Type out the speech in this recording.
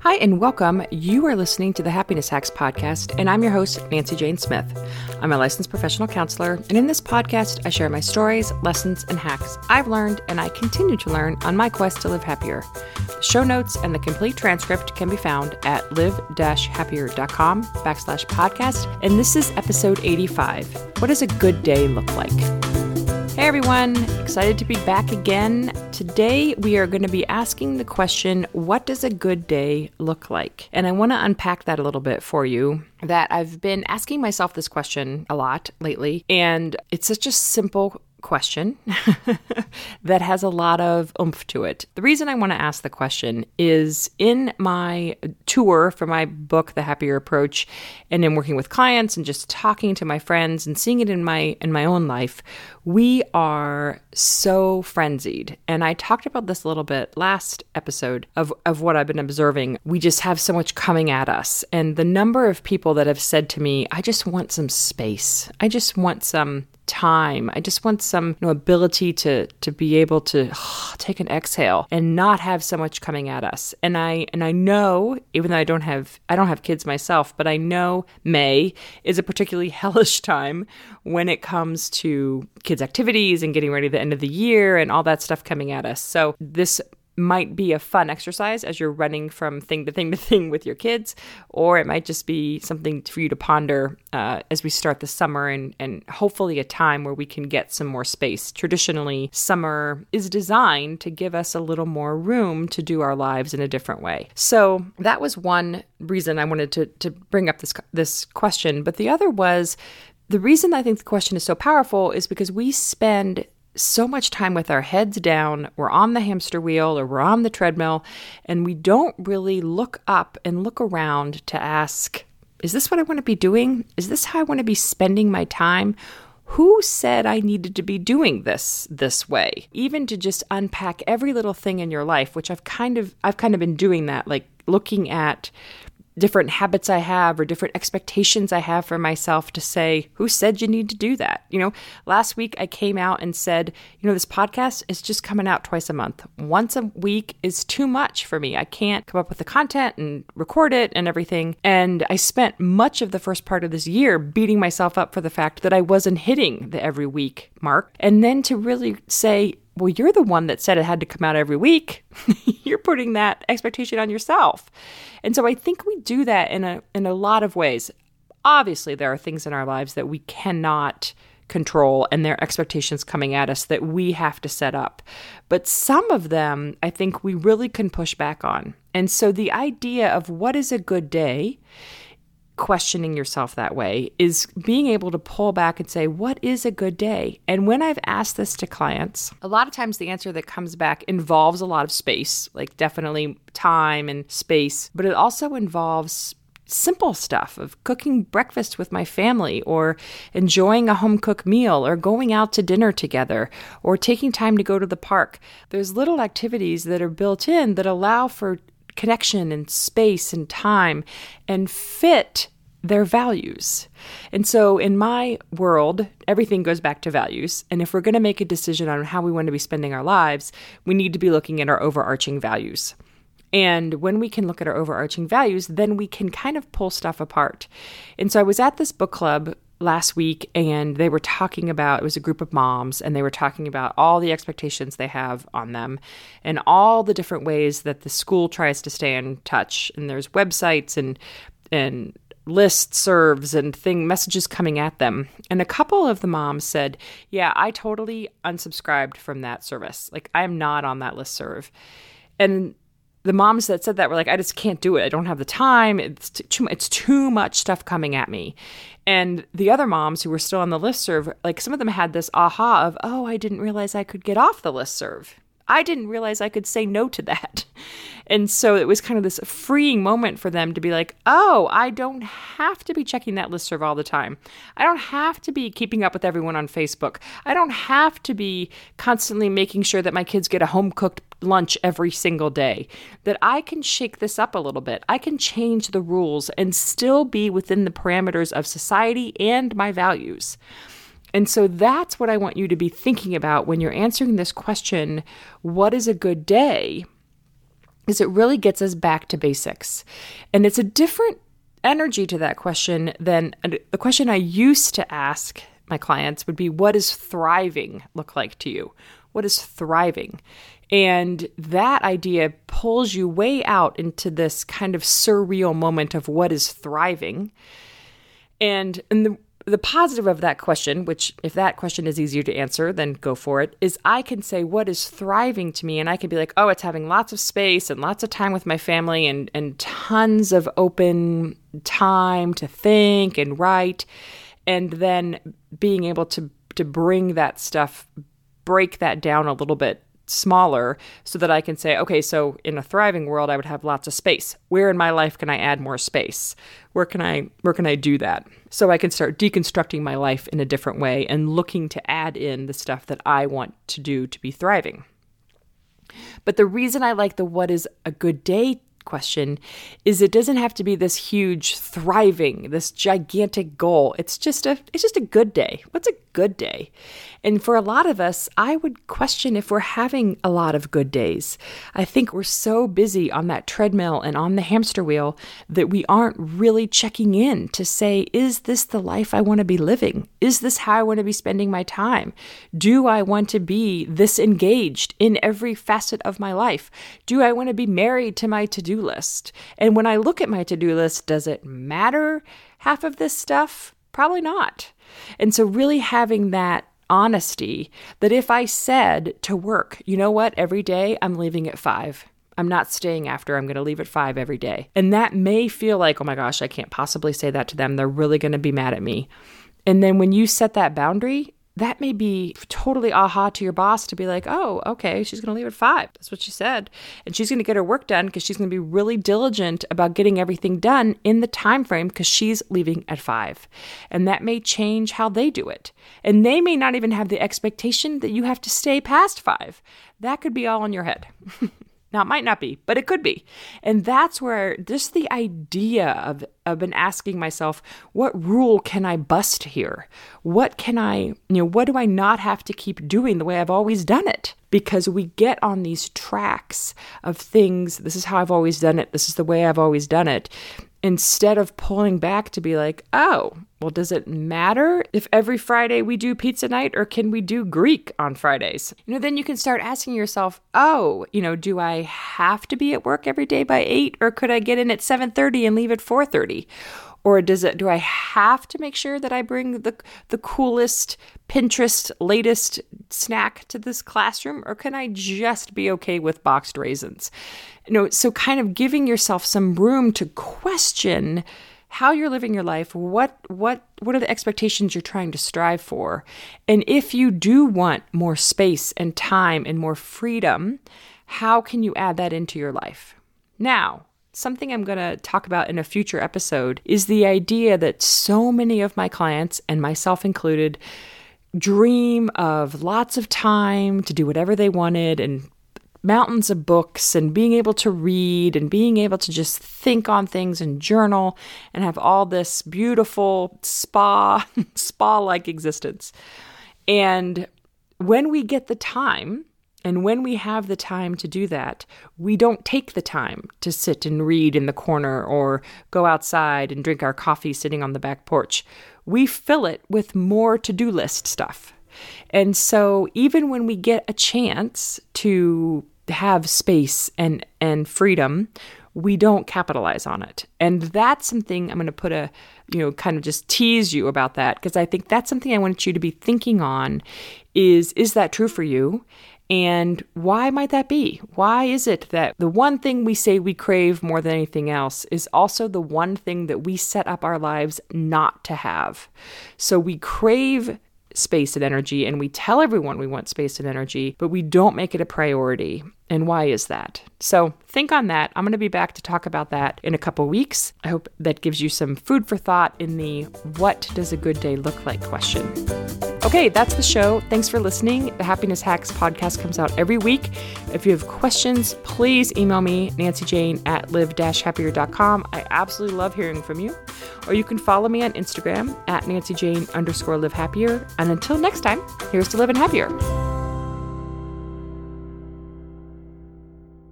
Hi, and welcome. You are listening to the Happiness Hacks podcast, and I'm your host, Nancy Jane Smith. I'm a licensed professional counselor, and in this podcast, I share my stories, lessons, and hacks I've learned and I continue to learn on my quest to live happier. The show notes and the complete transcript can be found at live-happier.com backslash podcast, and this is episode 85. What does a good day look like? Hey everyone, excited to be back again. Today we are going to be asking the question what does a good day look like? And I want to unpack that a little bit for you. That I've been asking myself this question a lot lately, and it's such a simple question that has a lot of oomph to it. The reason I want to ask the question is in my tour for my book The Happier Approach and in working with clients and just talking to my friends and seeing it in my in my own life, we are so frenzied. And I talked about this a little bit last episode of of what I've been observing. We just have so much coming at us and the number of people that have said to me, I just want some space. I just want some time. I just want some you know, ability to to be able to take an exhale and not have so much coming at us. And I and I know, even though I don't have I don't have kids myself, but I know May is a particularly hellish time when it comes to kids' activities and getting ready the end of the year and all that stuff coming at us. So this might be a fun exercise as you're running from thing to thing to thing with your kids, or it might just be something for you to ponder uh, as we start the summer and, and hopefully a time where we can get some more space. Traditionally, summer is designed to give us a little more room to do our lives in a different way. So that was one reason I wanted to, to bring up this, this question. But the other was the reason I think the question is so powerful is because we spend so much time with our heads down, we're on the hamster wheel or we're on the treadmill, and we don't really look up and look around to ask, is this what I want to be doing? Is this how I want to be spending my time? Who said I needed to be doing this this way? Even to just unpack every little thing in your life, which I've kind of I've kind of been doing that, like looking at different habits I have or different expectations I have for myself to say, who said you need to do that? You know, last week I came out and said, you know, this podcast is just coming out twice a month. Once a week is too much for me. I can't come up with the content and record it and everything. And I spent much of the first part of this year beating myself up for the fact that I wasn't hitting the every week mark. And then to really say, well, you're the one that said it had to come out every week. you're putting that expectation on yourself. And so I think we do that in a in a lot of ways. Obviously, there are things in our lives that we cannot control and there are expectations coming at us that we have to set up. But some of them I think we really can push back on. And so the idea of what is a good day questioning yourself that way is being able to pull back and say, What is a good day? And when I've asked this to clients, a lot of times the answer that comes back involves a lot of space, like definitely time and space, but it also involves simple stuff of cooking breakfast with my family or enjoying a home cooked meal or going out to dinner together or taking time to go to the park. There's little activities that are built in that allow for connection and space and time and fit their values. And so, in my world, everything goes back to values. And if we're going to make a decision on how we want to be spending our lives, we need to be looking at our overarching values. And when we can look at our overarching values, then we can kind of pull stuff apart. And so, I was at this book club last week and they were talking about it was a group of moms and they were talking about all the expectations they have on them and all the different ways that the school tries to stay in touch. And there's websites and and list serves and thing messages coming at them. And a couple of the moms said yeah i totally unsubscribed from that service. Like i'm not on that list serve. And the moms that said that were like, I just can't do it. I don't have the time. It's too, it's too much stuff coming at me. And the other moms who were still on the list serve, like some of them had this aha of, oh, I didn't realize I could get off the list serve. I didn't realize I could say no to that. And so it was kind of this freeing moment for them to be like, oh, I don't have to be checking that list serve all the time. I don't have to be keeping up with everyone on Facebook. I don't have to be constantly making sure that my kids get a home cooked lunch every single day. That I can shake this up a little bit. I can change the rules and still be within the parameters of society and my values. And so that's what I want you to be thinking about when you're answering this question what is a good day? is it really gets us back to basics. And it's a different energy to that question than the question I used to ask my clients would be what does thriving look like to you? What is thriving? And that idea pulls you way out into this kind of surreal moment of what is thriving. And, and the, the positive of that question, which if that question is easier to answer, then go for it, is I can say what is thriving to me. And I can be like, oh, it's having lots of space and lots of time with my family and, and tons of open time to think and write. And then being able to, to bring that stuff, break that down a little bit smaller so that I can say, okay, so in a thriving world, I would have lots of space. Where in my life can I add more space? Where can I where can I do that? So I can start deconstructing my life in a different way and looking to add in the stuff that I want to do to be thriving. But the reason I like the what is a good day question is it doesn't have to be this huge thriving this gigantic goal it's just a it's just a good day what's a good day and for a lot of us, I would question if we're having a lot of good days. I think we're so busy on that treadmill and on the hamster wheel that we aren't really checking in to say, is this the life I want to be living? Is this how I want to be spending my time? Do I want to be this engaged in every facet of my life? Do I want to be married to my to do list? And when I look at my to do list, does it matter half of this stuff? Probably not. And so, really having that honesty that if I said to work, you know what, every day I'm leaving at five. I'm not staying after. I'm going to leave at five every day. And that may feel like, oh my gosh, I can't possibly say that to them. They're really going to be mad at me. And then when you set that boundary, that may be totally aha to your boss to be like, oh, okay, she's going to leave at five. That's what she said. And she's going to get her work done because she's going to be really diligent about getting everything done in the time frame because she's leaving at five. And that may change how they do it. And they may not even have the expectation that you have to stay past five. That could be all in your head. Now, it might not be, but it could be. And that's where just the idea of, of been asking myself, what rule can I bust here? What can I, you know, what do I not have to keep doing the way I've always done it? Because we get on these tracks of things, this is how I've always done it, this is the way I've always done it instead of pulling back to be like, oh, well, does it matter if every Friday we do pizza night or can we do Greek on Fridays? You know, then you can start asking yourself, oh, you know, do I have to be at work every day by 8 or could I get in at 7:30 and leave at 4:30? Or does it do I have to make sure that I bring the the coolest Pinterest latest snack to this classroom or can I just be okay with boxed raisins? You know, so kind of giving yourself some room to question how you're living your life, what what what are the expectations you're trying to strive for? And if you do want more space and time and more freedom, how can you add that into your life? Now, something I'm going to talk about in a future episode is the idea that so many of my clients, and myself included, dream of lots of time to do whatever they wanted and mountains of books and being able to read and being able to just think on things and journal and have all this beautiful spa spa like existence. And when we get the time and when we have the time to do that, we don't take the time to sit and read in the corner or go outside and drink our coffee sitting on the back porch. We fill it with more to do list stuff. And so, even when we get a chance to have space and, and freedom, we don't capitalize on it. And that's something I'm going to put a, you know, kind of just tease you about that because I think that's something I want you to be thinking on is is that true for you? And why might that be? Why is it that the one thing we say we crave more than anything else is also the one thing that we set up our lives not to have? So we crave space and energy and we tell everyone we want space and energy, but we don't make it a priority. And why is that? So think on that. I'm going to be back to talk about that in a couple weeks. I hope that gives you some food for thought in the what does a good day look like question. Okay, that's the show. Thanks for listening. The Happiness Hacks podcast comes out every week. If you have questions, please email me, nancyjane at live-happier.com. I absolutely love hearing from you. Or you can follow me on Instagram at nancyjane underscore live happier. And until next time, here's to living happier.